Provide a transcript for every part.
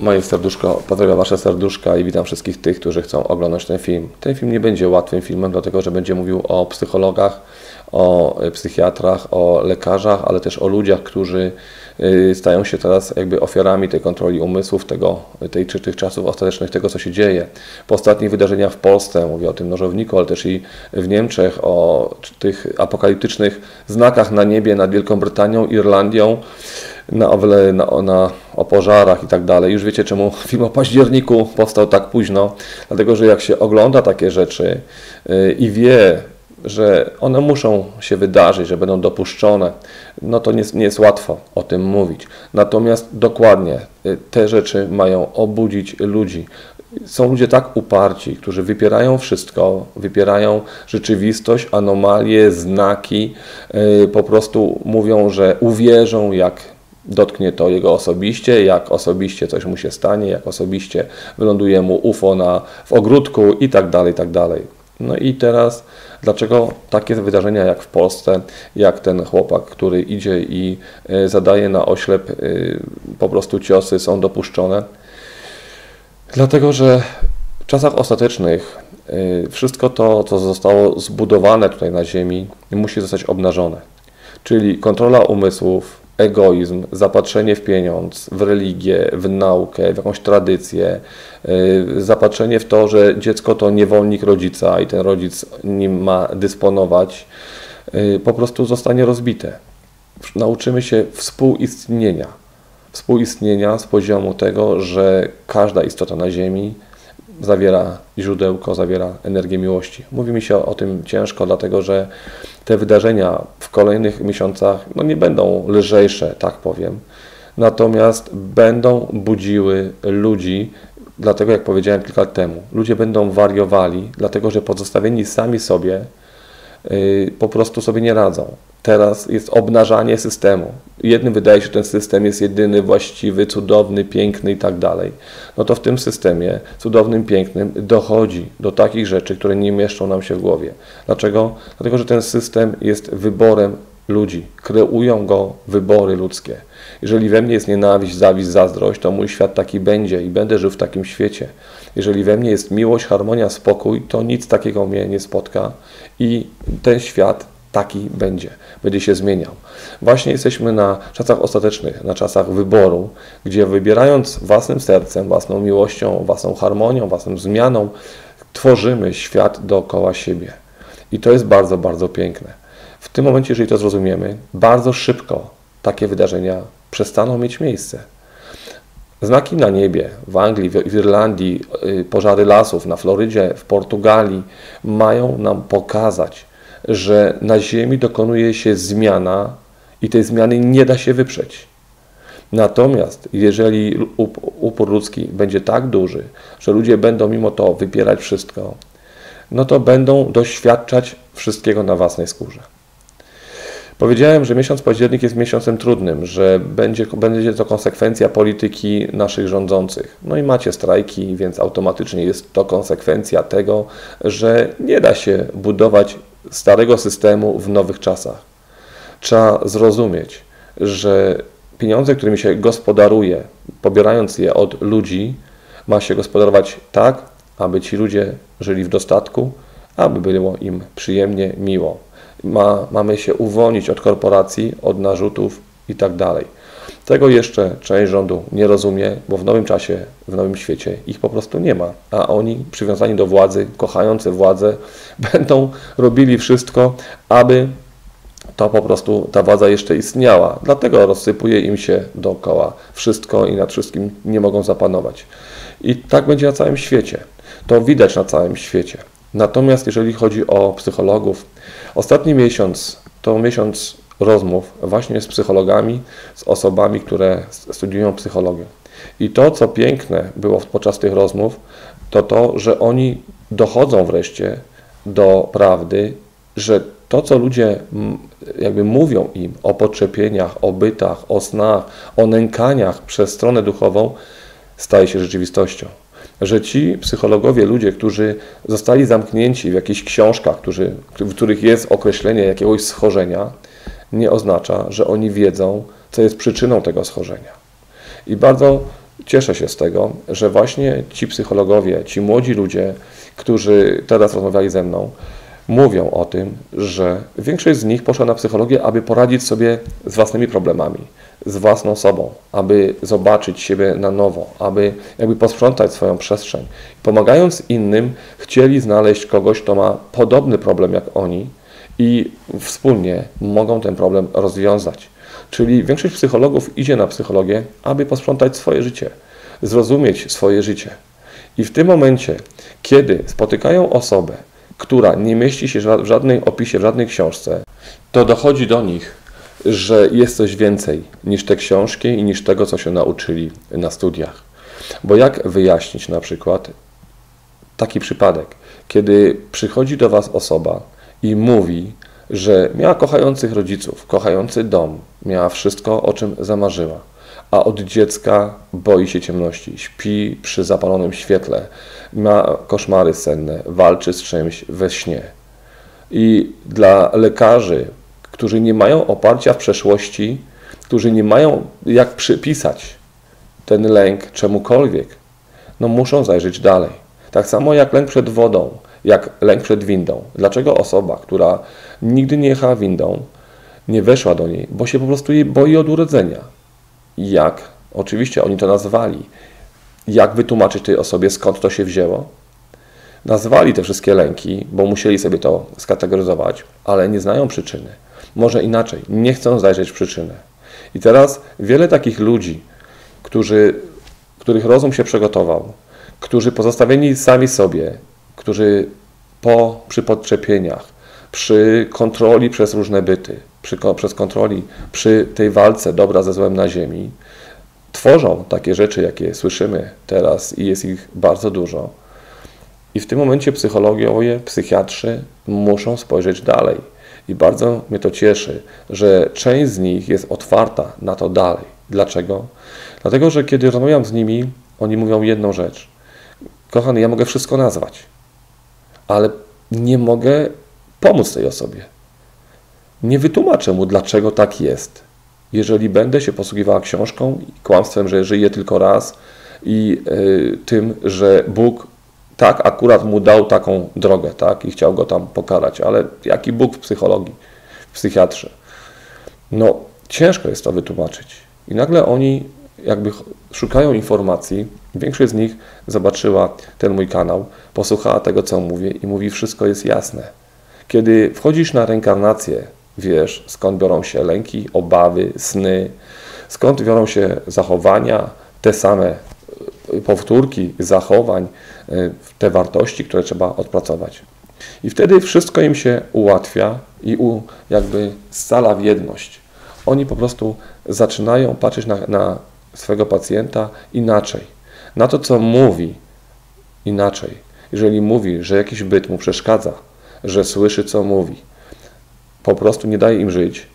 Moje serduszko, pozdrawiam Wasze serduszka i witam wszystkich tych, którzy chcą oglądać ten film. Ten film nie będzie łatwym filmem, dlatego że będzie mówił o psychologach, o psychiatrach, o lekarzach, ale też o ludziach, którzy stają się teraz jakby ofiarami tej kontroli umysłów, tego, tej, czy tych czasów ostatecznych, tego co się dzieje. Po ostatnich wydarzeniach w Polsce, mówię o tym nożowniku, ale też i w Niemczech, o tych apokaliptycznych znakach na niebie nad Wielką Brytanią, Irlandią, na, na, na, o pożarach i tak dalej. Już wiecie, czemu film o październiku powstał tak późno. Dlatego, że jak się ogląda takie rzeczy yy, i wie, że one muszą się wydarzyć, że będą dopuszczone, no to nie, nie jest łatwo o tym mówić. Natomiast dokładnie yy, te rzeczy mają obudzić ludzi. Są ludzie tak uparci, którzy wypierają wszystko, wypierają rzeczywistość, anomalie, znaki, yy, po prostu mówią, że uwierzą, jak dotknie to jego osobiście, jak osobiście coś mu się stanie, jak osobiście wyląduje mu UFO na, w ogródku i tak dalej, i tak dalej. No i teraz, dlaczego takie wydarzenia jak w Polsce, jak ten chłopak, który idzie i y, zadaje na oślep y, po prostu ciosy, są dopuszczone? Dlatego, że w czasach ostatecznych y, wszystko to, co zostało zbudowane tutaj na Ziemi, musi zostać obnażone. Czyli kontrola umysłów, egoizm, zapatrzenie w pieniądz, w religię, w naukę, w jakąś tradycję, y, zapatrzenie w to, że dziecko to niewolnik rodzica i ten rodzic nim ma dysponować, y, po prostu zostanie rozbite. Nauczymy się współistnienia. Współistnienia z poziomu tego, że każda istota na Ziemi zawiera źródełko, zawiera energię miłości. Mówi mi się o, tym ciężko, dlatego że te wydarzenia w kolejnych miesiącach no nie będą lżejsze, tak powiem, natomiast będą budziły ludzi, dlatego jak powiedziałem kilka lat temu, ludzie będą wariowali, dlatego że pozostawieni sami sobie yy, po prostu sobie nie radzą teraz jest obnażanie systemu. Jednym wydaje się, że ten system jest jedyny, właściwy, cudowny, piękny i tak dalej. No to w tym systemie cudownym, pięknym dochodzi do takich rzeczy, które nie mieszczą nam się w głowie. Dlaczego? Dlatego, że ten system jest wyborem ludzi. Kreują go wybory ludzkie. Jeżeli we mnie jest nienawiść, zawiść, zazdrość, to mój świat taki będzie i będę żył w takim świecie. Jeżeli we mnie jest miłość, harmonia, spokój, to nic takiego mnie nie spotka i ten świat taki będzie, będzie się zmieniał. Właśnie jesteśmy na czasach ostatecznych, na czasach wyboru, gdzie wybierając własnym sercem, własną miłością, własną harmonią, własną zmianą, tworzymy świat dookoła siebie. I to jest bardzo, bardzo piękne. W tym momencie, jeżeli to zrozumiemy, bardzo szybko takie wydarzenia przestaną mieć miejsce. Znaki na niebie w Anglii, w Irlandii, y, pożary lasów na Florydzie, w Portugalii mają nam pokazać, że na Ziemi dokonuje się zmiana i tej zmiany nie da się wyprzeć. Natomiast jeżeli upór ludzki będzie tak duży, że ludzie będą mimo to wypierać wszystko, no to będą doświadczać wszystkiego na własnej skórze. Powiedziałem, że miesiąc październik jest miesiącem trudnym, że będzie, będzie to konsekwencja polityki naszych rządzących. No i macie strajki, więc automatycznie jest to konsekwencja tego, że nie da się budować starego systemu w nowych czasach. Trzeba zrozumieć, że pieniądze, którymi się gospodaruje, pobierając je od ludzi, ma się gospodarować tak, aby ci ludzie żyli w dostatku, aby było im przyjemnie, miło. Ma, mamy się uwolnić od korporacji, od narzutów i tak. Tego jeszcze część rządu nie rozumie, bo w nowym czasie, w nowym świecie ich po prostu nie ma, a oni przywiązani do władzy, kochający władzę, będą robili wszystko, aby to po prostu ta władza jeszcze istniała. Dlatego rozsypuje im się dookoła wszystko i nad wszystkim nie mogą zapanować. I tak będzie na całym świecie. To widać na całym świecie. Natomiast jeżeli chodzi o psychologów, ostatni miesiąc to miesiąc rozmów właśnie z psychologami, z osobami, które studiują psychologię. I to, co piękne było podczas tych rozmów, to to, że oni dochodzą wreszcie do prawdy, że to, co ludzie jakby mówią im o podczepieniach, o bytach, o snach, o nękaniach przez stronę duchową, staje się rzeczywistością. Że ci psychologowie, ludzie, którzy zostali zamknięci w jakichś książkach, którzy, w których jest określenie jakiegoś schorzenia, nie oznacza, że oni wiedzą, co jest przyczyną tego schorzenia. I bardzo cieszę się z tego, że właśnie ci psychologowie, ci młodzi ludzie, którzy teraz rozmawiali ze mną, mówią o tym, że większość z nich poszła na psychologię, aby poradzić sobie z własnymi problemami, z własną sobą, aby zobaczyć siebie na nowo, aby jakby posprzątać swoją przestrzeń. Pomagając innym, chcieli znaleźć kogoś, kto ma podobny problem jak oni i wspólnie mogą ten problem rozwiązać. Czyli większość psychologów idzie na psychologię, aby posprzątać swoje życie, zrozumieć swoje życie. I w tym momencie, kiedy spotykają osobę, która nie mieści się w żadnym opisie, w żadnej książce, to dochodzi do nich, że jest coś więcej niż te książki i niż tego, co się nauczyli na studiach. Bo jak wyjaśnić na przykład taki przypadek, kiedy przychodzi do Was osoba i mówi, że miała kochających rodziców, kochający dom, miała wszystko, o czym zamarzyła, a od dziecka boi się ciemności, śpi przy zapalonym świetle, ma koszmary senne, walczy z czymś we śnie. I dla lekarzy, którzy nie mają oparcia w przeszłości, którzy nie mają jak przypisać ten lęk czemukolwiek, no muszą zajrzeć dalej. Tak samo jak lęk przed wodą, jak lęk przed windą. Dlaczego osoba, która nigdy nie jechała windą, nie weszła do niej, bo się po prostu jej boi od urodzenia. Jak? Oczywiście oni to nazwali jak wytłumaczyć tej osobie, skąd to się wzięło. Nazwali te wszystkie lęki, bo musieli sobie to skategoryzować, ale nie znają przyczyny. Może inaczej, nie chcą zajrzeć w przyczynę. I teraz wiele takich ludzi, którzy, których rozum się przygotował, którzy pozostawieni sami sobie, którzy po, przy podczepieniach, przy kontroli przez różne byty, przy, przez kontroli, przy tej walce dobra ze złem na ziemi, tworzą takie rzeczy, jakie słyszymy teraz i jest ich bardzo dużo. I w tym momencie psychologowie, psychiatrzy muszą spojrzeć dalej. I bardzo mnie to cieszy, że część z nich jest otwarta na to dalej. Dlaczego? Dlatego, że kiedy rozmawiam z nimi, oni mówią jedną rzecz. Kochany, ja mogę wszystko nazwać, ale nie mogę pomóc tej osobie. Nie wytłumaczę mu, dlaczego tak jest jeżeli będę się posługiwała książką, kłamstwem, że żyje tylko raz i y, tym, że Bóg tak akurat mu dał taką drogę, tak, i chciał go tam pokarać, ale jaki Bóg w psychologii, w psychiatrze? No, ciężko jest to wytłumaczyć. I nagle oni jakby szukają informacji. Większość z nich zobaczyła ten mój kanał, posłuchała tego, co mówię i mówi, wszystko jest jasne. Kiedy wchodzisz na reinkarnację, wiesz, skąd biorą się lęki, obawy, sny, skąd biorą się zachowania, te same y, powtórki zachowań, y, te wartości, które trzeba odpracować. I wtedy wszystko im się ułatwia i u, jakby scala w jedność. Oni po prostu zaczynają patrzeć na, na swego pacjenta inaczej. Na to, co mówi inaczej. Jeżeli mówi, że jakiś byt mu przeszkadza, że słyszy, co mówi, po prostu nie daje im żyć,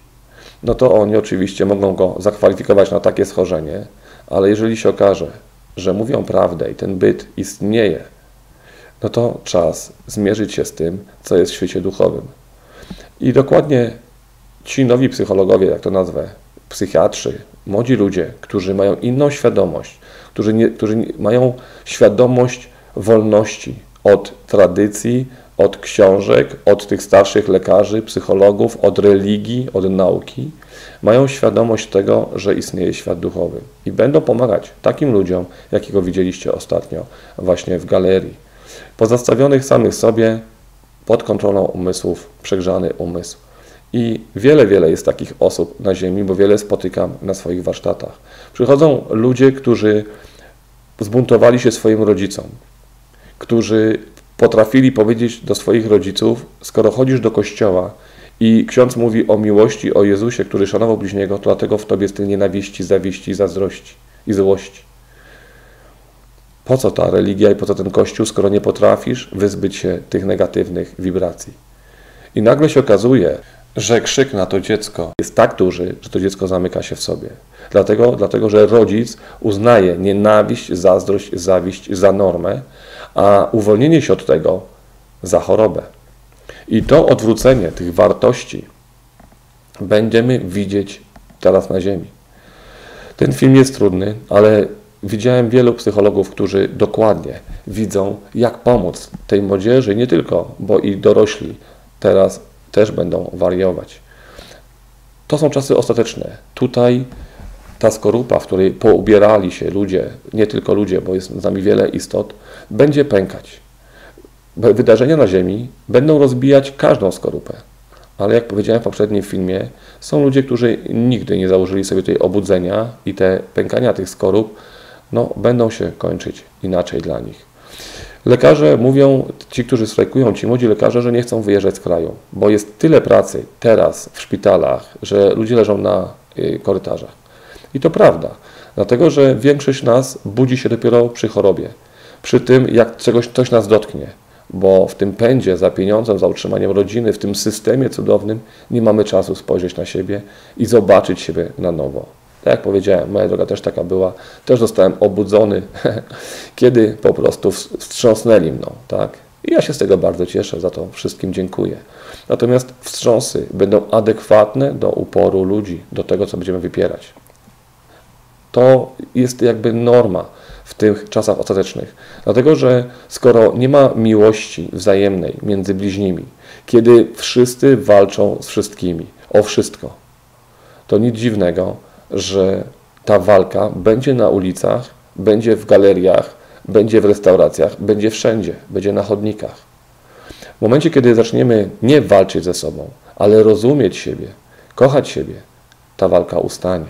no to oni oczywiście mogą go zakwalifikować na takie schorzenie, ale jeżeli się okaże, że mówią prawdę i ten byt istnieje, no to czas zmierzyć się z tym, co jest w świecie duchowym. I dokładnie ci nowi psychologowie, jak to nazwę, psychiatrzy, młodzi ludzie, którzy mają inną świadomość, którzy, nie, którzy mają świadomość wolności od tradycji, od książek, od tych starszych lekarzy, psychologów, od religii, od nauki. mają świadomość tego, że istnieje świat duchowy i będą pomagać takim ludziom, jakiego widzieliście ostatnio właśnie w galerii. Pozostawionych samych sobie, pod kontrolą umysłów, przegrzany umysł. I wiele, wiele jest takich osób na Ziemi, bo wiele spotykam na swoich warsztatach. Przychodzą ludzie, którzy zbuntowali się swoim rodzicom, którzy potrafili powiedzieć do swoich rodziców: Skoro chodzisz do kościoła i ksiądz mówi o miłości, o Jezusie, który szanował bliźniego, to dlatego w tobie jest tyle nienawiści, zawiści, zazdrości i złości. Po co ta religia i po co ten kościół, skoro nie potrafisz wyzbyć się tych negatywnych wibracji? I nagle się okazuje, że krzyk na to dziecko jest tak duży, że to dziecko zamyka się w sobie. Dlatego, dlatego że rodzic uznaje nienawiść, zazdrość, zawiść za normę, a uwolnienie się od tego za chorobę. I to odwrócenie tych wartości będziemy widzieć teraz na Ziemi. Ten film jest trudny, ale widziałem wielu psychologów, którzy dokładnie widzą, jak pomóc tej młodzieży, nie tylko, bo i dorośli teraz też będą wariować. To są czasy ostateczne. Tutaj ta skorupa, w której poubierali się ludzie, nie tylko ludzie, bo jest z nami wiele istot, będzie pękać. Wydarzenia na Ziemi będą rozbijać każdą skorupę. Ale jak powiedziałem w poprzednim filmie, są ludzie, którzy nigdy nie założyli sobie tej obudzenia i te pękania tych skorup no, będą się kończyć inaczej dla nich. Lekarze mówią, ci, którzy strajkują, ci młodzi lekarze, że nie chcą wyjeżdżać z kraju, bo jest tyle pracy teraz w szpitalach, że ludzie leżą na y, korytarzach. I to prawda, dlatego że większość nas budzi się dopiero przy chorobie, przy tym, jak czegoś coś nas dotknie, bo w tym pędzie za pieniądzem, za utrzymaniem rodziny, w tym systemie cudownym nie mamy czasu spojrzeć na siebie i zobaczyć siebie na nowo. Tak jak powiedziałem, moja droga też taka była. Też zostałem obudzony, kiedy po prostu wstrząsnęli mną. Tak? I ja się z tego bardzo cieszę, za to wszystkim dziękuję. Natomiast wstrząsy będą adekwatne do uporu ludzi, do tego, co będziemy wypierać. To jest jakby norma w tych czasach ostatecznych. Dlatego, że skoro nie ma miłości wzajemnej między bliźnimi, kiedy wszyscy walczą z wszystkimi o wszystko, to nic dziwnego, że ta walka będzie na ulicach, będzie w galeriach, będzie w restauracjach, będzie wszędzie, będzie na chodnikach. W momencie, kiedy zaczniemy nie walczyć ze sobą, ale rozumieć siebie, kochać siebie, ta walka ustanie.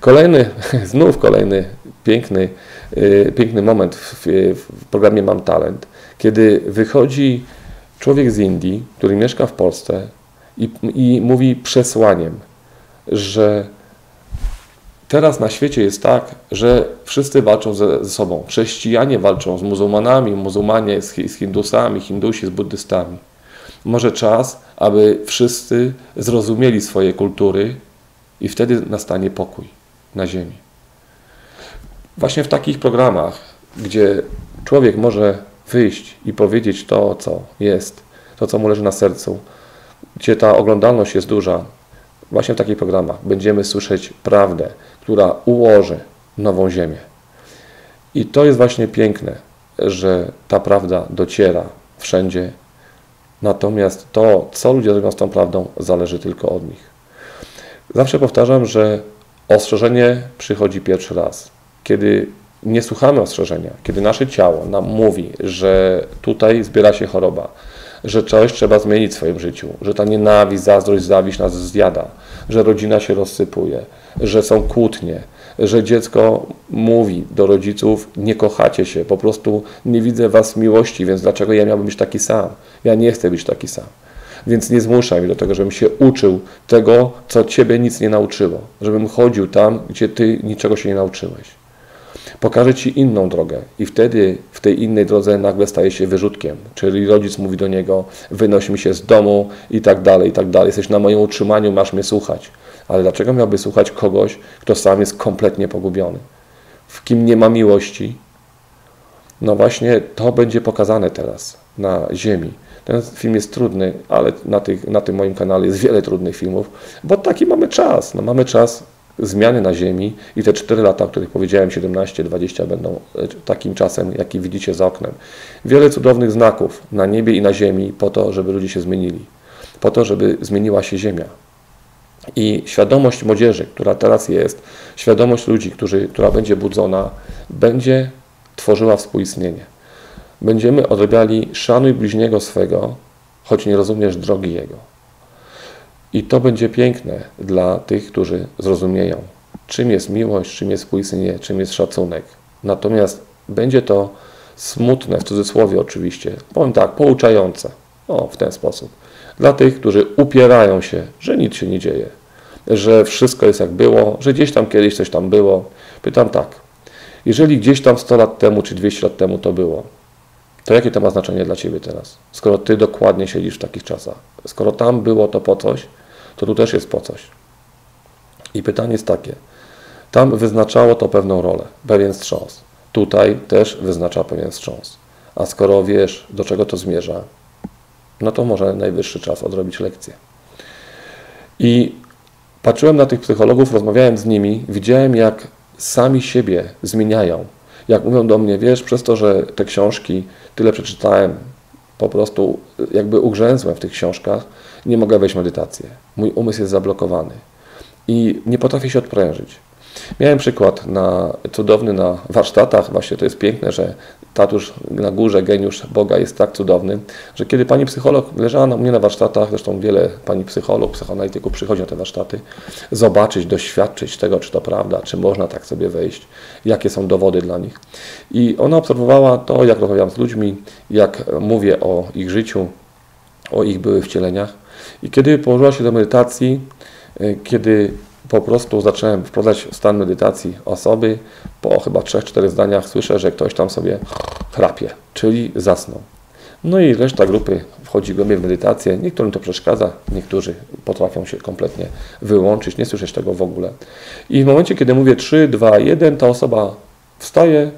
Kolejny, znów kolejny piękny, yy, piękny moment w, w programie Mam Talent, kiedy wychodzi człowiek z Indii, który mieszka w Polsce i, i mówi przesłaniem, że Teraz na świecie jest tak, że wszyscy walczą ze, ze sobą. Chrześcijanie walczą z muzułmanami, muzułmanie z, z Hindusami, Hindusi z buddystami. Może czas, aby wszyscy zrozumieli swoje kultury i wtedy nastanie pokój na ziemi. Właśnie w takich programach, gdzie człowiek może wyjść i powiedzieć to, co jest, to, co mu leży na sercu, gdzie ta oglądalność jest duża, właśnie w takich programach będziemy słyszeć prawdę, która ułoży nową ziemię. I to jest właśnie piękne, że ta prawda dociera wszędzie. Natomiast to, co ludzie zrobią z tą prawdą, zależy tylko od nich. Zawsze powtarzam, że ostrzeżenie przychodzi pierwszy raz. Kiedy nie słuchamy ostrzeżenia, kiedy nasze ciało nam mówi, że tutaj zbiera się choroba, że coś trzeba zmienić w swoim życiu, że ta nienawiść, zazdrość, zawiść nas zjada, że rodzina się rozsypuje, że są kłótnie, że dziecko mówi do rodziców: Nie kochacie się, po prostu nie widzę was miłości, więc dlaczego ja miałbym być taki sam? Ja nie chcę być taki sam. Więc nie zmuszaj mnie do tego, żebym się uczył tego, co ciebie nic nie nauczyło, żebym chodził tam, gdzie ty niczego się nie nauczyłeś. Pokażę ci inną drogę, i wtedy w tej innej drodze nagle staje się wyrzutkiem. Czyli rodzic mówi do niego: Wynoś mi się z domu i tak dalej, i tak dalej. Jesteś na moim utrzymaniu, masz mnie słuchać. Ale dlaczego miałby słuchać kogoś, kto sam jest kompletnie pogubiony? W kim nie ma miłości? No właśnie to będzie pokazane teraz na Ziemi. Ten film jest trudny, ale na, tych, na tym moim kanale jest wiele trudnych filmów, bo taki mamy czas. No, mamy czas zmiany na Ziemi i te 4 lata, o których powiedziałem, 17-20 będą e, takim czasem, jaki widzicie za oknem. Wiele cudownych znaków na niebie i na Ziemi po to, żeby ludzie się zmienili, po to, żeby zmieniła się Ziemia. I świadomość młodzieży, która teraz jest, świadomość ludzi, którzy, która będzie budzona, będzie tworzyła współistnienie. Będziemy odrabiali szanuj bliźniego swego, choć nie rozumiesz drogi jego. I to będzie piękne dla tych, którzy zrozumieją, czym jest miłość, czym jest współistnienie, czym jest szacunek. Natomiast będzie to smutne, w cudzysłowie oczywiście, powiem tak, pouczające. O, w ten sposób. Dla tych, którzy upierają się, że nic się nie dzieje, że wszystko jest jak było, że gdzieś tam kiedyś coś tam było. Pytam tak, jeżeli gdzieś tam 100 lat temu czy 200 lat temu to było, to jakie to ma znaczenie dla Ciebie teraz? Skoro Ty dokładnie siedzisz w takich czasach. Skoro tam było to po coś, to tu też jest po coś. I pytanie jest takie. Tam wyznaczało to pewną rolę, pewien wstrząs. Tutaj też wyznacza pewien wstrząs. A skoro wiesz, do czego to zmierza, no to może najwyższy czas odrobić lekcję. I patrzyłem na tych psychologów, rozmawiałem z nimi, widziałem, jak sami siebie zmieniają. Jak mówią do mnie, wiesz, przez to, że te książki tyle przeczytałem, po prostu jakby ugrzęzłem w tych książkach, nie mogę wejść w medytację. Mój umysł jest zablokowany i nie potrafię się odprężyć. Miałem przykład na, cudowny na warsztatach, właśnie to jest piękne, że tatusz na górze, geniusz Boga jest tak cudowny, że kiedy pani psycholog leżała mnie na warsztatach, zresztą wiele pani psycholog, psychoanalityków przychodzi na te warsztaty, zobaczyć, doświadczyć tego, czy to prawda, czy można tak sobie wejść, jakie są dowody dla nich. I ona obserwowała to, jak rozmawiam z ludźmi, jak mówię o ich życiu, o ich byłych wcieleniach. I kiedy położyła się do medytacji, y, kiedy po prostu zacząłem wprowadzać stan medytacji osoby. Po chyba 3-4 zdaniach słyszę, że ktoś tam sobie chrapie, czyli zasnął. No i reszta grupy wchodzi głębiej w medytację. Niektórym to przeszkadza, niektórzy potrafią się kompletnie wyłączyć, nie słyszeć tego w ogóle. I w momencie, kiedy mówię 3, 2, 1, ta osoba wstaje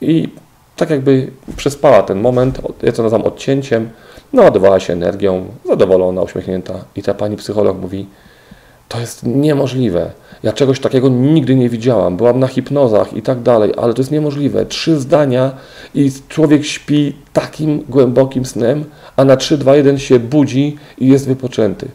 i tak jakby przespała ten moment, ja to nazywam odcięciem, naładowała się energią, zadowolona, uśmiechnięta. I ta pani psycholog mówi, to jest niemożliwe. Ja czegoś takiego nigdy nie widziałam. Byłam na hipnozach i tak dalej, ale to jest niemożliwe. Trzy zdania i człowiek śpi takim głębokim snem, a na 3, 2, 1 się budzi i jest wypoczęty.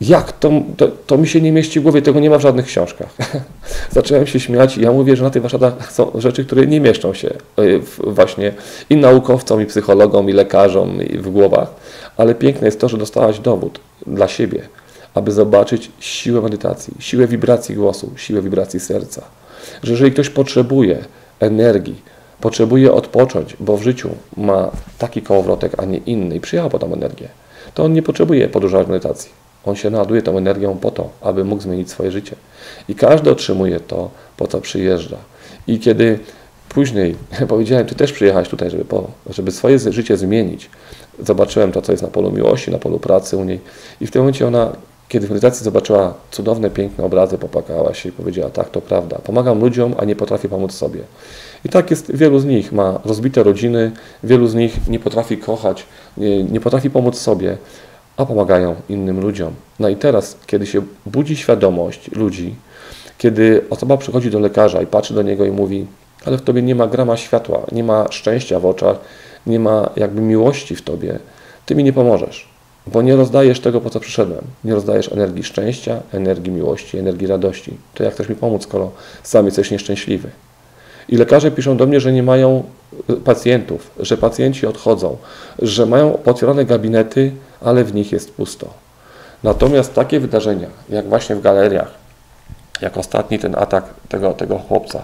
Jak? To, to, to, mi się nie mieści w głowie, tego nie ma w żadnych książkach. Zacząłem się śmiać i ja mówię, że na tych warsztatach są rzeczy, które nie mieszczą się e, właśnie i naukowcom, i psychologom, i lekarzom i w głowach. Ale piękne jest to, że dostałaś dowód dla siebie aby zobaczyć siłę medytacji, siłę wibracji głosu, siłę wibracji serca. Że jeżeli ktoś potrzebuje energii, potrzebuje odpocząć, bo w życiu ma taki kołowrotek, a nie inny i przyjechał po tą energię, to on nie potrzebuje podróżować medytacji. On się naładuje tą energią po to, aby mógł zmienić swoje życie. I każdy otrzymuje to, po co przyjeżdża. I kiedy później powiedziałem, ty też przyjechałeś tutaj, żeby, po, żeby swoje życie zmienić, zobaczyłem to, co jest na polu miłości, na polu pracy u niej i w tym momencie ona kiedy w medytacji zobaczyła cudowne, piękne obrazy, popłakała się i powiedziała, tak, to prawda, pomagam ludziom, a nie potrafię pomóc sobie. I tak jest, wielu z nich ma rozbite rodziny, wielu z nich nie potrafi kochać, nie, nie potrafi pomóc sobie, a pomagają innym ludziom. No i teraz, kiedy się budzi świadomość ludzi, kiedy osoba przychodzi do lekarza i patrzy do niego i mówi, ale w tobie nie ma grama światła, nie ma szczęścia w oczach, nie ma jakby miłości w tobie, ty mi nie pomożesz. Bo nie rozdajesz tego, po co przyszedłem. Nie rozdajesz energii szczęścia, energii miłości, energii radości. To jak chcesz mi pomóc, skoro sam jesteś nieszczęśliwy? I lekarze piszą do mnie, że nie mają y, pacjentów, że pacjenci odchodzą, że mają potwierdzone gabinety, ale w nich jest pusto. Natomiast takie wydarzenia, jak właśnie w galeriach, jak ostatni ten atak tego, tego chłopca,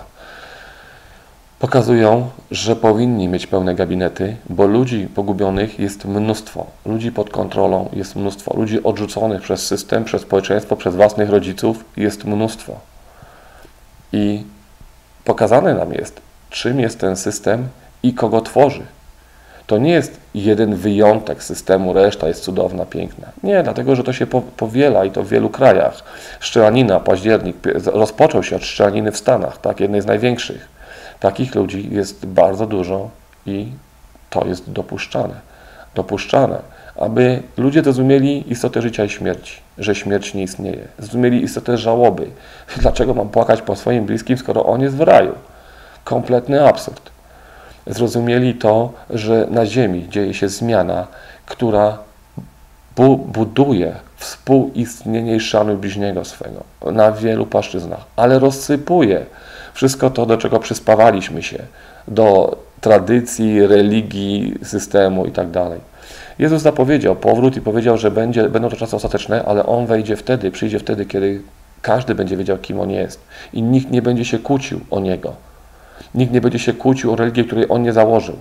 pokazują, że powinni mieć pełne gabinety, bo ludzi pogubionych jest mnóstwo, ludzi pod kontrolą jest mnóstwo, ludzi odrzuconych przez system, przez społeczeństwo, przez własnych rodziców jest mnóstwo. I pokazane nam jest, czym jest ten system i kogo tworzy. To nie jest jeden wyjątek systemu, reszta jest cudowna, piękna. Nie, dlatego, że to się powiela i to w wielu krajach. Szczelanina, październik, rozpoczął się od szczelaniny w Stanach, tak, jednej z największych. Takich ludzi jest bardzo dużo i to jest dopuszczane. Dopuszczane, aby ludzie zrozumieli istotę życia i śmierci, że śmierć nie istnieje. Zrozumieli istotę żałoby. Dlaczego mam płakać po swoim bliskim, skoro on jest w raju? Kompletny absurd. Zrozumieli to, że na Ziemi dzieje się zmiana, która bu buduje współistnienie i szanuj bliźniego swego na wielu płaszczyznach, ale rozsypuje wszystko to, do czego przyspawaliśmy się, do tradycji, religii, systemu itd. Tak Jezus zapowiedział powrót i powiedział, że będzie, będą to czasy ostateczne, ale On wejdzie wtedy, przyjdzie wtedy, kiedy każdy będzie wiedział, kim On jest i nikt nie będzie się kłócił o Niego. Nikt nie będzie się kłócił o religię, której On nie założył,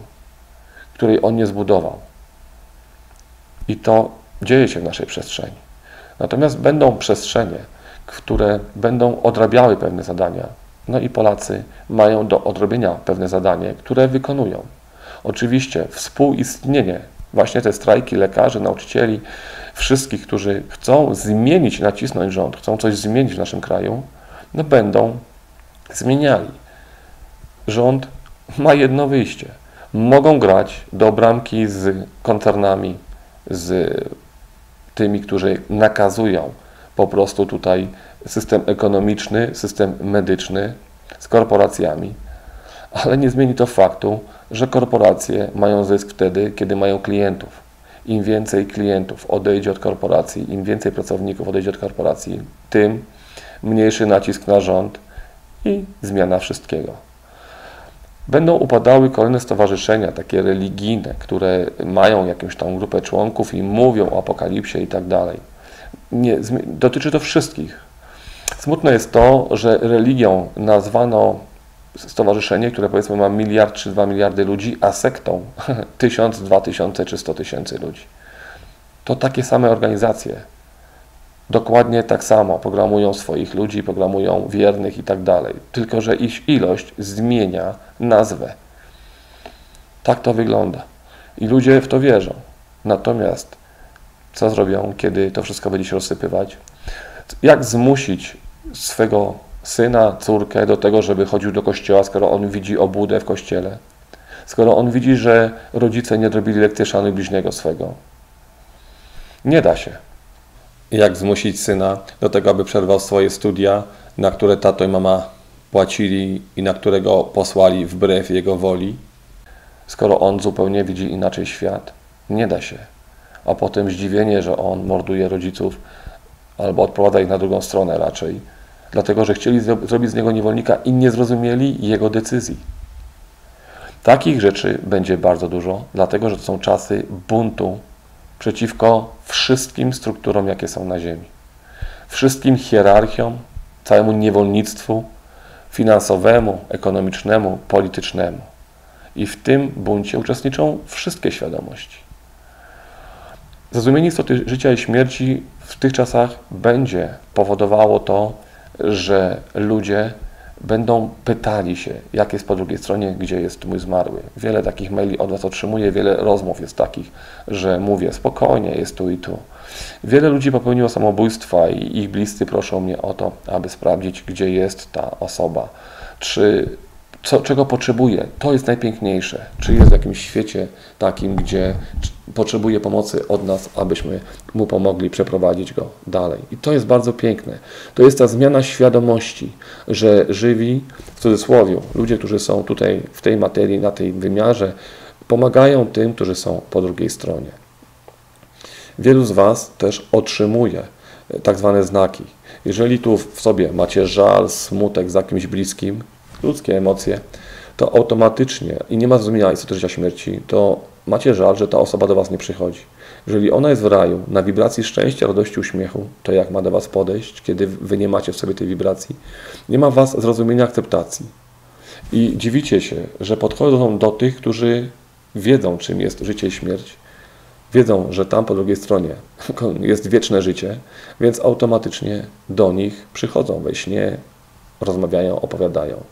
której On nie zbudował. I to dzieje się w naszej przestrzeni. Natomiast będą przestrzenie, które będą odrabiały pewne zadania. No i Polacy mają do odrobienia pewne zadanie, które wykonują. Oczywiście współistnienie, właśnie te strajki lekarzy, nauczycieli, wszystkich, którzy chcą zmienić, nacisnąć rząd, chcą coś zmienić w naszym kraju, no będą zmieniali. Rząd ma jedno wyjście. Mogą grać do bramki z koncernami, z tymi, którzy nakazują po prostu tutaj system ekonomiczny, system medyczny z korporacjami, ale nie zmieni to faktu, że korporacje mają zysk wtedy, kiedy mają klientów. Im więcej klientów odejdzie od korporacji, im więcej pracowników odejdzie od korporacji, tym mniejszy nacisk na rząd i zmiana wszystkiego. Będą upadały kolejne stowarzyszenia, takie religijne, które mają jakąś tam grupę członków i mówią o apokalipsie i tak dalej. Nie, dotyczy to wszystkich. Smutne jest to, że religią nazwano stowarzyszenie, które powiedzmy ma miliard czy dwa miliardy ludzi, a sektą tysiąc, dwa tysiące czy sto tysięcy ludzi. To takie same organizacje. Dokładnie tak samo programują swoich ludzi, programują wiernych i tak dalej. Tylko, że ich ilość zmienia nazwę. Tak to wygląda. I ludzie w to wierzą. Natomiast co zrobią, kiedy to wszystko będzie się rozsypywać? Jak zmusić swego syna, córkę do tego, żeby chodził do kościoła, skoro on widzi obłudę w kościele? Skoro on widzi, że rodzice nie zrobili lekcji szanuj bliźniego swego? Nie da się. Jak zmusić syna do tego, aby przerwał swoje studia, na które tato i mama płacili i na którego posłali wbrew jego woli, skoro on zupełnie widzi inaczej świat? Nie da się. A potem zdziwienie, że on morduje rodziców albo odprowadza ich na drugą stronę raczej, dlatego że chcieli zrobić z niego niewolnika i nie zrozumieli jego decyzji. Takich rzeczy będzie bardzo dużo, dlatego że to są czasy buntu przeciwko wszystkim strukturom, jakie są na Ziemi. Wszystkim hierarchiom, całemu niewolnictwu finansowemu, ekonomicznemu, politycznemu. I w tym buncie uczestniczą wszystkie świadomości. Zrozumienie istoty życia i śmierci w tych czasach będzie powodowało to, że ludzie będą pytali się, jak jest po drugiej stronie, gdzie jest mój zmarły. Wiele takich maili od Was otrzymuję, wiele rozmów jest takich, że mówię spokojnie, jest tu i tu. Wiele ludzi popełniło samobójstwa i ich bliscy proszą mnie o to, aby sprawdzić, gdzie jest ta osoba. Czy co, czego potrzebuje. To jest najpiękniejsze. Czy jest w jakimś świecie takim, gdzie potrzebuje pomocy od nas, abyśmy mu pomogli przeprowadzić go dalej. I to jest bardzo piękne. To jest ta zmiana świadomości, że żywi, w cudzysłowie, ludzie, którzy są tutaj w tej materii, na tej wymiarze, pomagają tym, którzy są po drugiej stronie. Wielu z Was też otrzymuje tak zwane znaki. Jeżeli tu w sobie macie żal, smutek za kimś bliskim, ludzkie emocje, to automatycznie i nie ma zrozumienia istoty życia śmierci, to macie żal, że ta osoba do Was nie przychodzi. Jeżeli ona jest w raju, na wibracji szczęścia, radości, uśmiechu, to jak ma do Was podejść, kiedy Wy nie macie w sobie tej wibracji? Nie ma Was zrozumienia, akceptacji. I dziwicie się, że podchodzą do tych, którzy wiedzą, czym jest życie i śmierć, wiedzą, że tam po drugiej stronie jest wieczne życie, więc automatycznie do nich przychodzą we śnie, rozmawiają, opowiadają.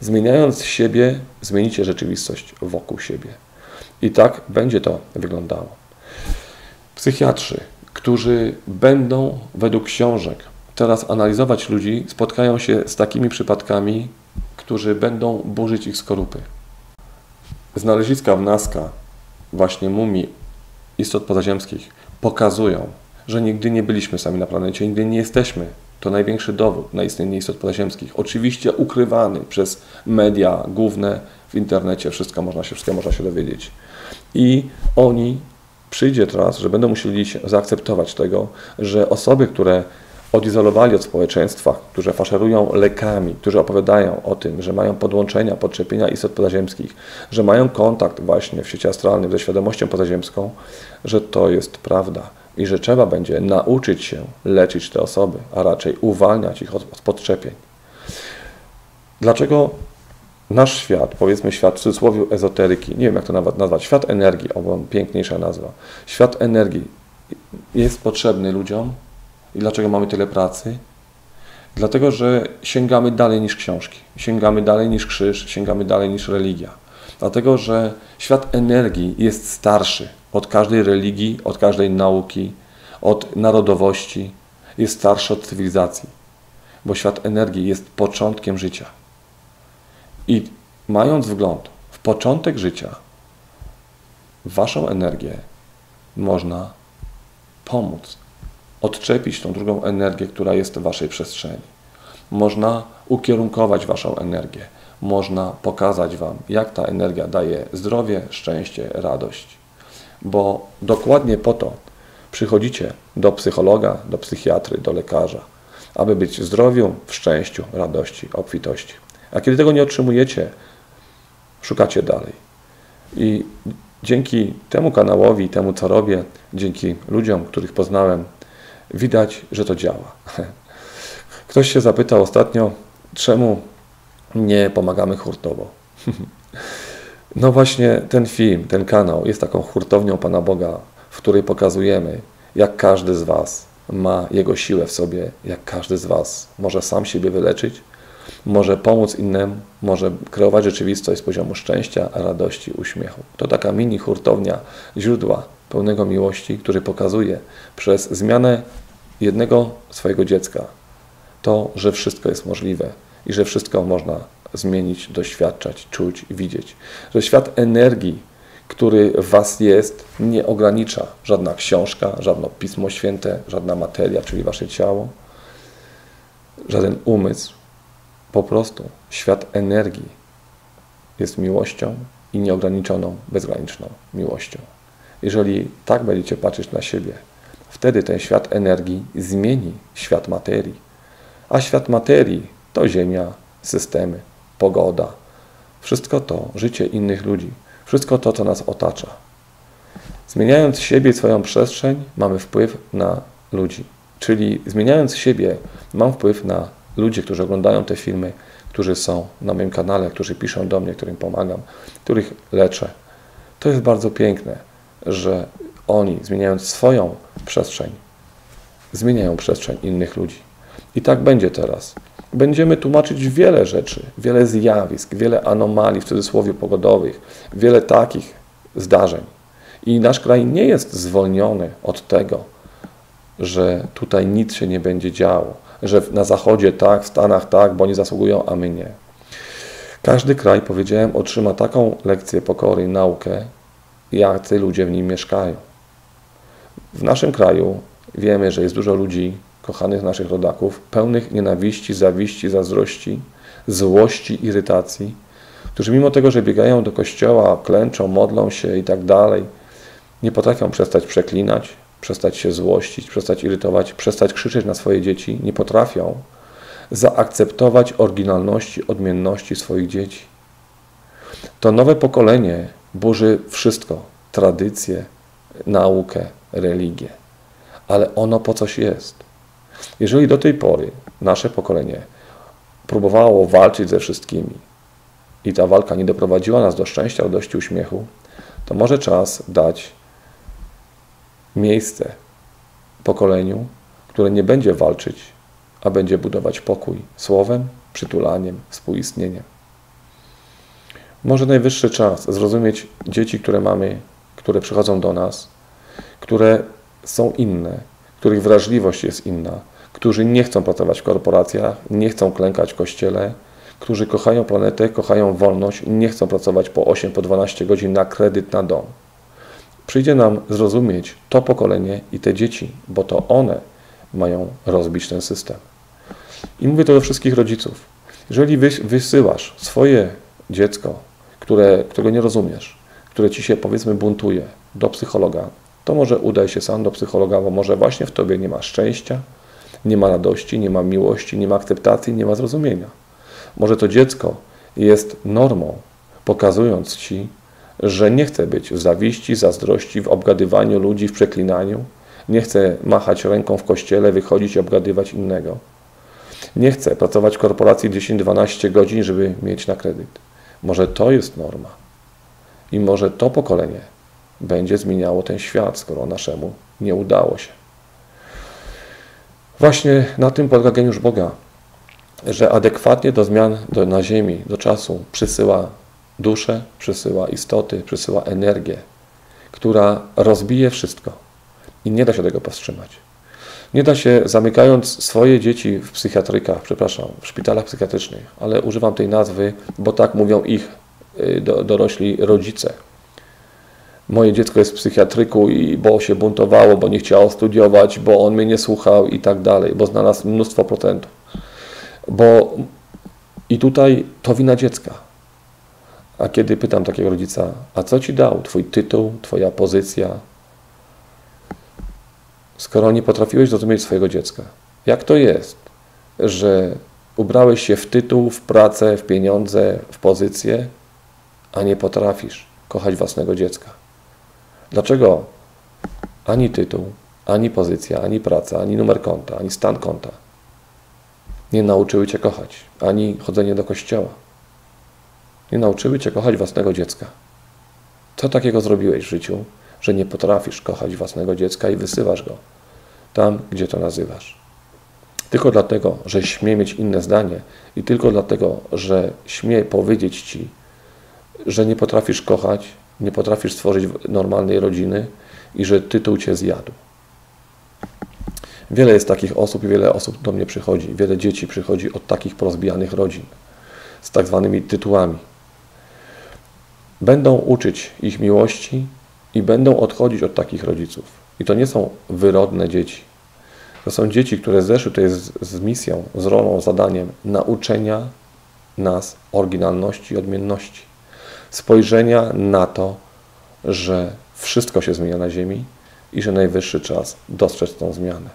Zmieniając siebie, zmienicie rzeczywistość wokół siebie. I tak będzie to wyglądało. Psychiatrzy, którzy będą według książek teraz analizować ludzi, spotkają się z takimi przypadkami, którzy będą burzyć ich skorupy. Znaleziska w Naska, właśnie mumii istot pozaziemskich, pokazują, że nigdy nie byliśmy sami na planecie, nigdy nie jesteśmy to największy dowód na istnienie istot pozaziemskich. Oczywiście ukrywany przez media główne w internecie, wszystko można się, wszystko można się dowiedzieć. I oni przyjdzie czas, że będą musieli zaakceptować tego, że osoby, które odizolowali od społeczeństwa, którzy faszerują lekami, którzy opowiadają o tym, że mają podłączenia, podczepienia istot pozaziemskich, że mają kontakt właśnie w świecie astralnym ze świadomością pozaziemską, że to jest prawda i że trzeba będzie nauczyć się leczyć te osoby, a raczej uwalniać ich od, od podczepień. Dlaczego nasz świat, powiedzmy świat w cudzysłowie ezoteryki, nie wiem jak to nawet nazwać, świat energii, albo piękniejsza nazwa, świat energii jest potrzebny ludziom i dlaczego mamy tyle pracy? Dlatego, że sięgamy dalej niż książki, sięgamy dalej niż krzyż, sięgamy dalej niż religia. Dlatego, że świat energii jest starszy od każdej religii, od każdej nauki, od narodowości, jest starszy od cywilizacji, bo świat energii jest początkiem życia. I mając wgląd w początek życia, waszą energię można pomóc odczepić tą drugą energię, która jest w waszej przestrzeni. Można ukierunkować waszą energię. Można pokazać wam, jak ta energia daje zdrowie, szczęście, radość. Bo dokładnie po to przychodzicie do psychologa, do psychiatry, do lekarza, aby być w zdrowiu, w szczęściu, radości, obfitości. A kiedy tego nie otrzymujecie, szukacie dalej. I dzięki temu kanałowi, temu co robię, dzięki ludziom, których poznałem, widać, że to działa. Ktoś się zapytał ostatnio, czemu nie pomagamy hurtowo. No właśnie ten film, ten kanał jest taką hurtownią Pana Boga, w której pokazujemy, jak każdy z Was ma Jego siłę w sobie, jak każdy z Was może sam siebie wyleczyć, może pomóc innemu, może kreować rzeczywistość z poziomu szczęścia, radości, uśmiechu. To taka mini hurtownia źródła pełnego miłości, który pokazuje przez zmianę jednego swojego dziecka to, że wszystko jest możliwe i że wszystko można zmienić, doświadczać, czuć, widzieć. Że świat energii, który w Was jest, nie ogranicza żadna książka, żadne pismo święte, żadna materia, czyli Wasze ciało, żaden umysł. Po prostu świat energii jest miłością i nieograniczoną, bezgraniczną miłością. Jeżeli tak będziecie patrzeć na siebie, wtedy ten świat energii zmieni świat materii. A świat materii to Ziemia, systemy, pogoda, wszystko to, życie innych ludzi, wszystko to, co nas otacza. Zmieniając siebie i swoją przestrzeń, mamy wpływ na ludzi. Czyli zmieniając siebie, mam wpływ na ludzi, którzy oglądają te filmy, którzy są na moim kanale, którzy piszą do mnie, którym pomagam, których leczę. To jest bardzo piękne, że oni, zmieniając swoją przestrzeń, zmieniają przestrzeń innych ludzi. I tak będzie teraz. Będziemy tłumaczyć wiele rzeczy, wiele zjawisk, wiele anomalii w cudzysłowie pogodowych, wiele takich zdarzeń. I nasz kraj nie jest zwolniony od tego, że tutaj nic się nie będzie działo, że na zachodzie tak, w Stanach tak, bo oni zasługują, a my nie. Każdy kraj, powiedziałem, otrzyma taką lekcję pokory i naukę, jacy ludzie w nim mieszkają. W naszym kraju wiemy, że jest dużo ludzi, kochanych naszych rodaków, pełnych nienawiści, zawiści, zazdrości, złości, irytacji, którzy mimo tego, że biegają do kościoła, klęczą, modlą się i tak dalej, nie potrafią przestać przeklinać, przestać się złościć, przestać irytować, przestać krzyczeć na swoje dzieci, nie potrafią zaakceptować oryginalności, odmienności swoich dzieci. To nowe pokolenie burzy wszystko, tradycję, naukę, religię, ale ono po coś jest. Jeżeli do tej pory nasze pokolenie próbowało walczyć ze wszystkimi i ta walka nie doprowadziła nas do szczęścia, radości, uśmiechu, to może czas dać miejsce pokoleniu, które nie będzie walczyć, a będzie budować pokój słowem, przytulaniem, współistnieniem. Może najwyższy czas zrozumieć dzieci, które mamy, które przychodzą do nas, które są inne, których wrażliwość jest inna, którzy nie chcą pracować w korporacjach, nie chcą klękać w kościele, którzy kochają planetę, kochają wolność nie chcą pracować po 8, po 12 godzin na kredyt na dom. Przyjdzie nam zrozumieć to pokolenie i te dzieci, bo to one mają rozbić ten system. I mówię to do wszystkich rodziców. Jeżeli wysyłasz swoje dziecko, które, którego nie rozumiesz, które ci się powiedzmy buntuje, do psychologa, to może udaj się sam do psychologa, bo może właśnie w tobie nie ma szczęścia, nie ma radości, nie ma miłości, nie ma akceptacji, nie ma zrozumienia. Może to dziecko jest normą, pokazując ci, że nie chce być w zawiści, zazdrości, w obgadywaniu ludzi, w przeklinaniu, nie chce machać ręką w kościele, wychodzić i obgadywać innego. Nie chce pracować w korporacji 10-12 godzin, żeby mieć na kredyt. Może to jest norma. I może to pokolenie będzie zmieniało ten świat, skoro naszemu nie udało się. Właśnie na tym polega geniusz Boga, że adekwatnie do zmian do, na Ziemi, do czasu przysyła duszę, przysyła istoty, przysyła energię, która rozbije wszystko i nie da się tego powstrzymać. Nie da się, zamykając swoje dzieci w psychiatrykach, przepraszam, w szpitalach psychiatrycznych, ale używam tej nazwy, bo tak mówią ich y, dorośli rodzice. Moje dziecko jest w psychiatryku i bo się buntowało, bo nie chciało studiować, bo on mnie nie słuchał i tak dalej, bo znalazł mnóstwo procentów. Bo i tutaj to wina dziecka. A kiedy pytam takiego rodzica, a co ci dał twój tytuł, twoja pozycja, skoro nie potrafiłeś zrozumieć swojego dziecka? Jak to jest, że ubrałeś się w tytuł, w pracę, w pieniądze, w pozycję, a nie potrafisz kochać własnego dziecka? Dlaczego ani tytuł, ani pozycja, ani praca, ani numer konta, ani stan konta nie nauczyły Cię kochać, ani chodzenie do kościoła. Nie nauczyły Cię kochać własnego dziecka. Co takiego zrobiłeś w życiu, że nie potrafisz kochać własnego dziecka i wysyłasz go tam, gdzie to nazywasz? Tylko dlatego, że śmie mieć inne zdanie i tylko dlatego, że śmie powiedzieć Ci, że nie potrafisz kochać, nie potrafisz stworzyć normalnej rodziny i że tytuł Cię zjadł. Wiele jest takich osób i wiele osób do mnie przychodzi, wiele dzieci przychodzi od takich porozbijanych rodzin z tak zwanymi tytułami. Będą uczyć ich miłości i będą odchodzić od takich rodziców. I to nie są wyrodne dzieci. To są dzieci, które zeszły tutaj z, z misją, z rolą, zadaniem nauczenia nas oryginalności i odmienności. Spojrzenia na to, że wszystko się zmienia na Ziemi i że najwyższy czas dostrzec tą zmianę.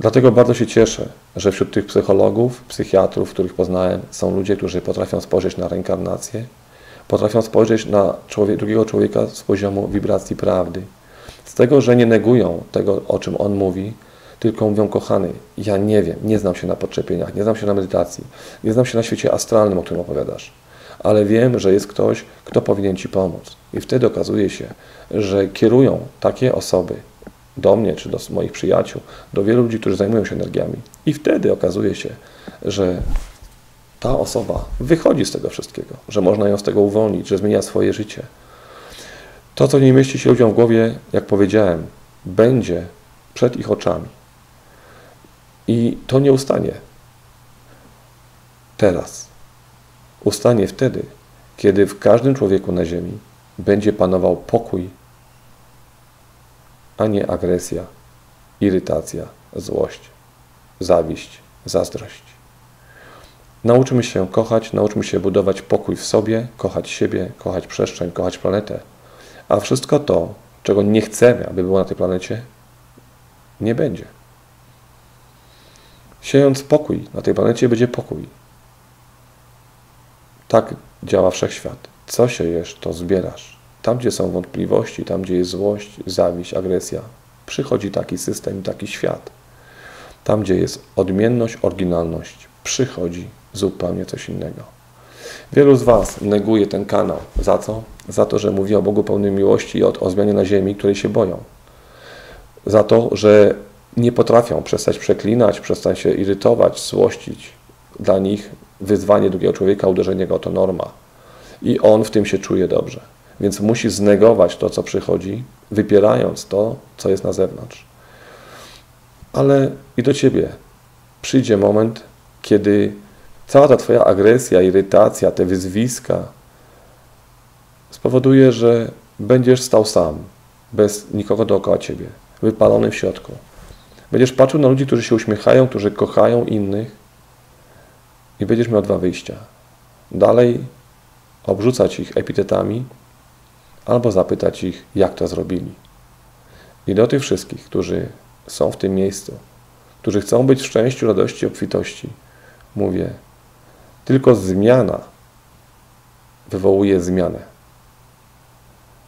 Dlatego bardzo się cieszę, że wśród tych psychologów, psychiatrów, których poznałem, są ludzie, którzy potrafią spojrzeć na reinkarnację, potrafią spojrzeć na człowiek, drugiego człowieka z poziomu wibracji prawdy. Z tego, że nie negują tego, o czym on mówi, tylko mówią, kochany, ja nie wiem, nie znam się na podczepieniach, nie znam się na medytacji, nie znam się na świecie astralnym, o którym opowiadasz, ale wiem, że jest ktoś, kto powinien Ci pomóc. I wtedy okazuje się, że kierują takie osoby, do mnie czy do moich przyjaciół, do wielu ludzi, którzy zajmują się energiami. I wtedy okazuje się, że ta osoba wychodzi z tego wszystkiego, że można ją z tego uwolnić, że zmienia swoje życie. To, co nie mieści się ludziom w głowie, jak powiedziałem, będzie przed ich oczami. I to nie ustanie teraz. Ustanie wtedy, kiedy w każdym człowieku na Ziemi będzie panował pokój a nie agresja, irytacja, złość, zawiść, zazdrość. Nauczmy się kochać, nauczmy się budować pokój w sobie, kochać siebie, kochać przestrzeń, kochać planetę. A wszystko to, czego nie chcemy, aby było na tej planecie, nie będzie. Siejąc pokój na tej planecie, będzie pokój. Tak działa wszechświat. Co siejesz, to zbierasz. Tam, gdzie są wątpliwości, tam, gdzie jest złość, zawiść, agresja, przychodzi taki system, taki świat. Tam, gdzie jest odmienność, oryginalność, przychodzi zupełnie coś innego. Wielu z Was neguje ten kanał. Za co? Za to, że mówi o Bogu pełnym miłości i o, o zmianie na ziemi, której się boją. Za to, że nie potrafią przestać przeklinać, przestać się irytować, złościć. Dla nich wyzwanie drugiego człowieka, uderzenie go to norma. I on w tym się czuje dobrze. Więc musi znegować to, co przychodzi, wypierając to, co jest na zewnątrz. Ale i do ciebie przyjdzie moment, kiedy cała ta Twoja agresja, irytacja, te wyzwiska spowoduje, że będziesz stał sam, bez nikogo dookoła ciebie, wypalony w środku. Będziesz patrzył na ludzi, którzy się uśmiechają, którzy kochają innych i będziesz miał dwa wyjścia. Dalej obrzucać ich epitetami, albo zapytać ich, jak to zrobili. I do tych wszystkich, którzy są w tym miejscu, którzy chcą być w szczęściu, radości, obfitości, mówię, tylko zmiana wywołuje zmianę.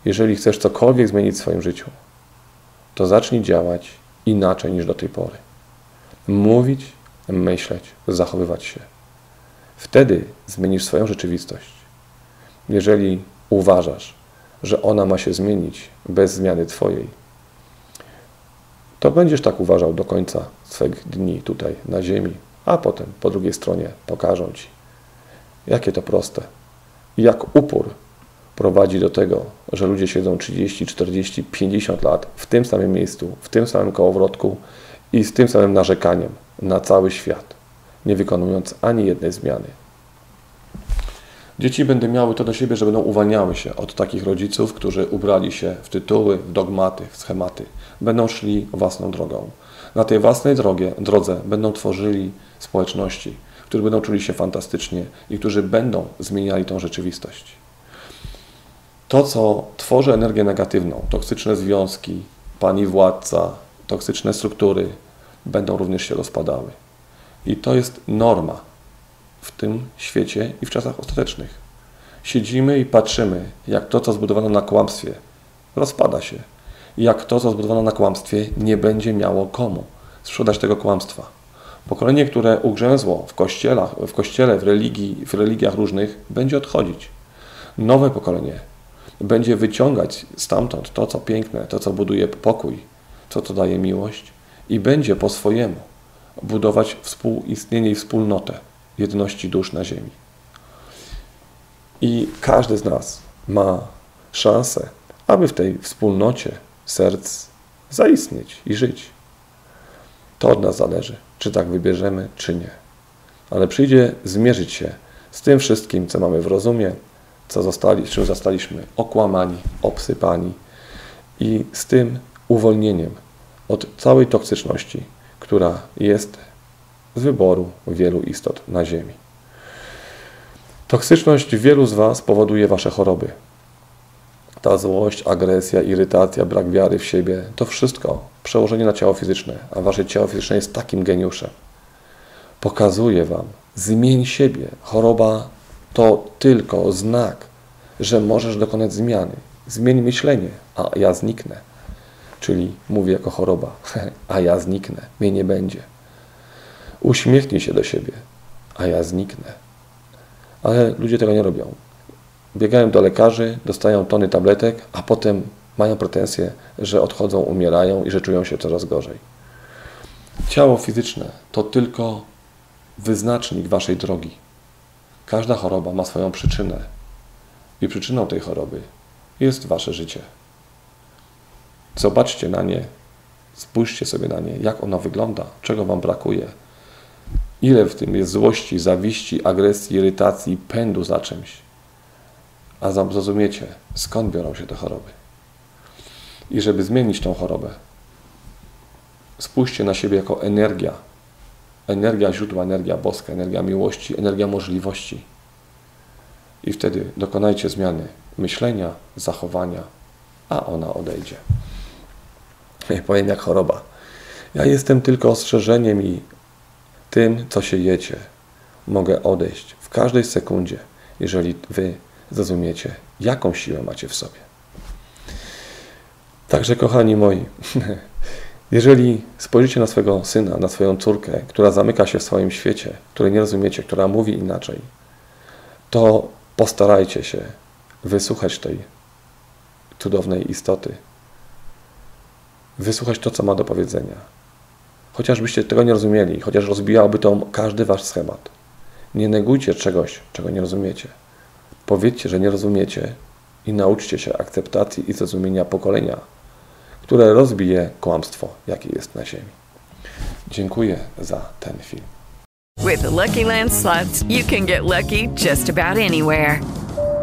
Jeżeli chcesz cokolwiek zmienić w swoim życiu, to zacznij działać inaczej niż do tej pory. Mówić, myśleć, zachowywać się. Wtedy zmienisz swoją rzeczywistość. Jeżeli uważasz, że ona ma się zmienić bez zmiany Twojej, to będziesz tak uważał do końca swych dni tutaj na ziemi, a potem po drugiej stronie pokażą Ci, jakie to proste i jak upór prowadzi do tego, że ludzie siedzą 30, 40, 50 lat w tym samym miejscu, w tym samym kołowrotku i z tym samym narzekaniem na cały świat, nie wykonując ani jednej zmiany. Dzieci będą miały to do siebie, że będą uwalniały się od takich rodziców, którzy ubrali się w tytuły, w dogmaty, w schematy. Będą szli własną drogą. Na tej własnej drogie, drodze będą tworzyli społeczności, które będą czuli się fantastycznie i którzy będą zmieniali tą rzeczywistość. To, co tworzy energię negatywną, toksyczne związki, pani władca, toksyczne struktury, będą również się rozpadały. I to jest norma w tym świecie i w czasach ostatecznych. Siedzimy i patrzymy, jak to, co zbudowano na kłamstwie, rozpada się. Jak to, co zbudowano na kłamstwie, nie będzie miało komu sprzedać tego kłamstwa. Pokolenie, które ugrzęzło w, kościelach, w kościele, w, religii, w religiach różnych, będzie odchodzić. Nowe pokolenie będzie wyciągać stamtąd to, co piękne, to, co buduje pokój, to, co daje miłość i będzie po swojemu budować współistnienie i wspólnotę jedności dusz na ziemi. I każdy z nas ma szansę, aby w tej wspólnocie serc zaistnieć i żyć. To od nas zależy, czy tak wybierzemy, czy nie. Ale przyjdzie zmierzyć się z tym wszystkim, co mamy w rozumie, co zostali, czym zostaliśmy okłamani, obsypani i z tym uwolnieniem od całej toksyczności, która jest z wyboru wielu istot na Ziemi. Toksyczność wielu z Was powoduje Wasze choroby. Ta złość, agresja, irytacja, brak wiary w siebie to wszystko przełożenie na ciało fizyczne, a Wasze ciało fizyczne jest takim geniuszem. Pokazuje Wam, zmień siebie. Choroba to tylko znak, że możesz dokonać zmiany. Zmień myślenie, a ja zniknę. Czyli mówię jako choroba, a ja zniknę, mnie nie będzie. Uśmiechnij się do siebie, a ja zniknę. Ale ludzie tego nie robią. Biegają do lekarzy, dostają tony tabletek, a potem mają pretensje, że odchodzą, umierają i że czują się coraz gorzej. Ciało fizyczne to tylko wyznacznik waszej drogi. Każda choroba ma swoją przyczynę i przyczyną tej choroby jest wasze życie. Zobaczcie na nie, spójrzcie sobie na nie, jak ona wygląda, czego wam brakuje, ile w tym jest złości, zawiści, agresji, irytacji, pędu za czymś. A zrozumiecie, skąd biorą się te choroby. I żeby zmienić tą chorobę, spójrzcie na siebie jako energia, energia źródła, energia boska, energia miłości, energia możliwości. I wtedy dokonajcie zmiany myślenia, zachowania, a ona odejdzie. Ja powiem jak choroba. Ja jestem tylko ostrzeżeniem i tym, co się jecie. Mogę odejść w każdej sekundzie, jeżeli wy zrozumiecie, jaką siłę macie w sobie. Także, kochani moi, Jeżeli spojrzycie na swojego syna, na swoją córkę, która zamyka się w swoim świecie, której nie rozumiecie, która mówi inaczej, to postarajcie się wysłuchać tej cudownej istoty. Wysłuchać to, co ma do powiedzenia. Chociażbyście tego nie rozumieli, chociaż rozbijałby to każdy wasz schemat. Nie negujcie czegoś, czego nie rozumiecie. Powiedzcie, że nie rozumiecie i nauczcie się akceptacji i zrozumienia pokolenia, które rozbije kłamstwo, jakie jest na ziemi. Dziękuję za ten film. With the Lucky Land slots, you can get lucky just about anywhere.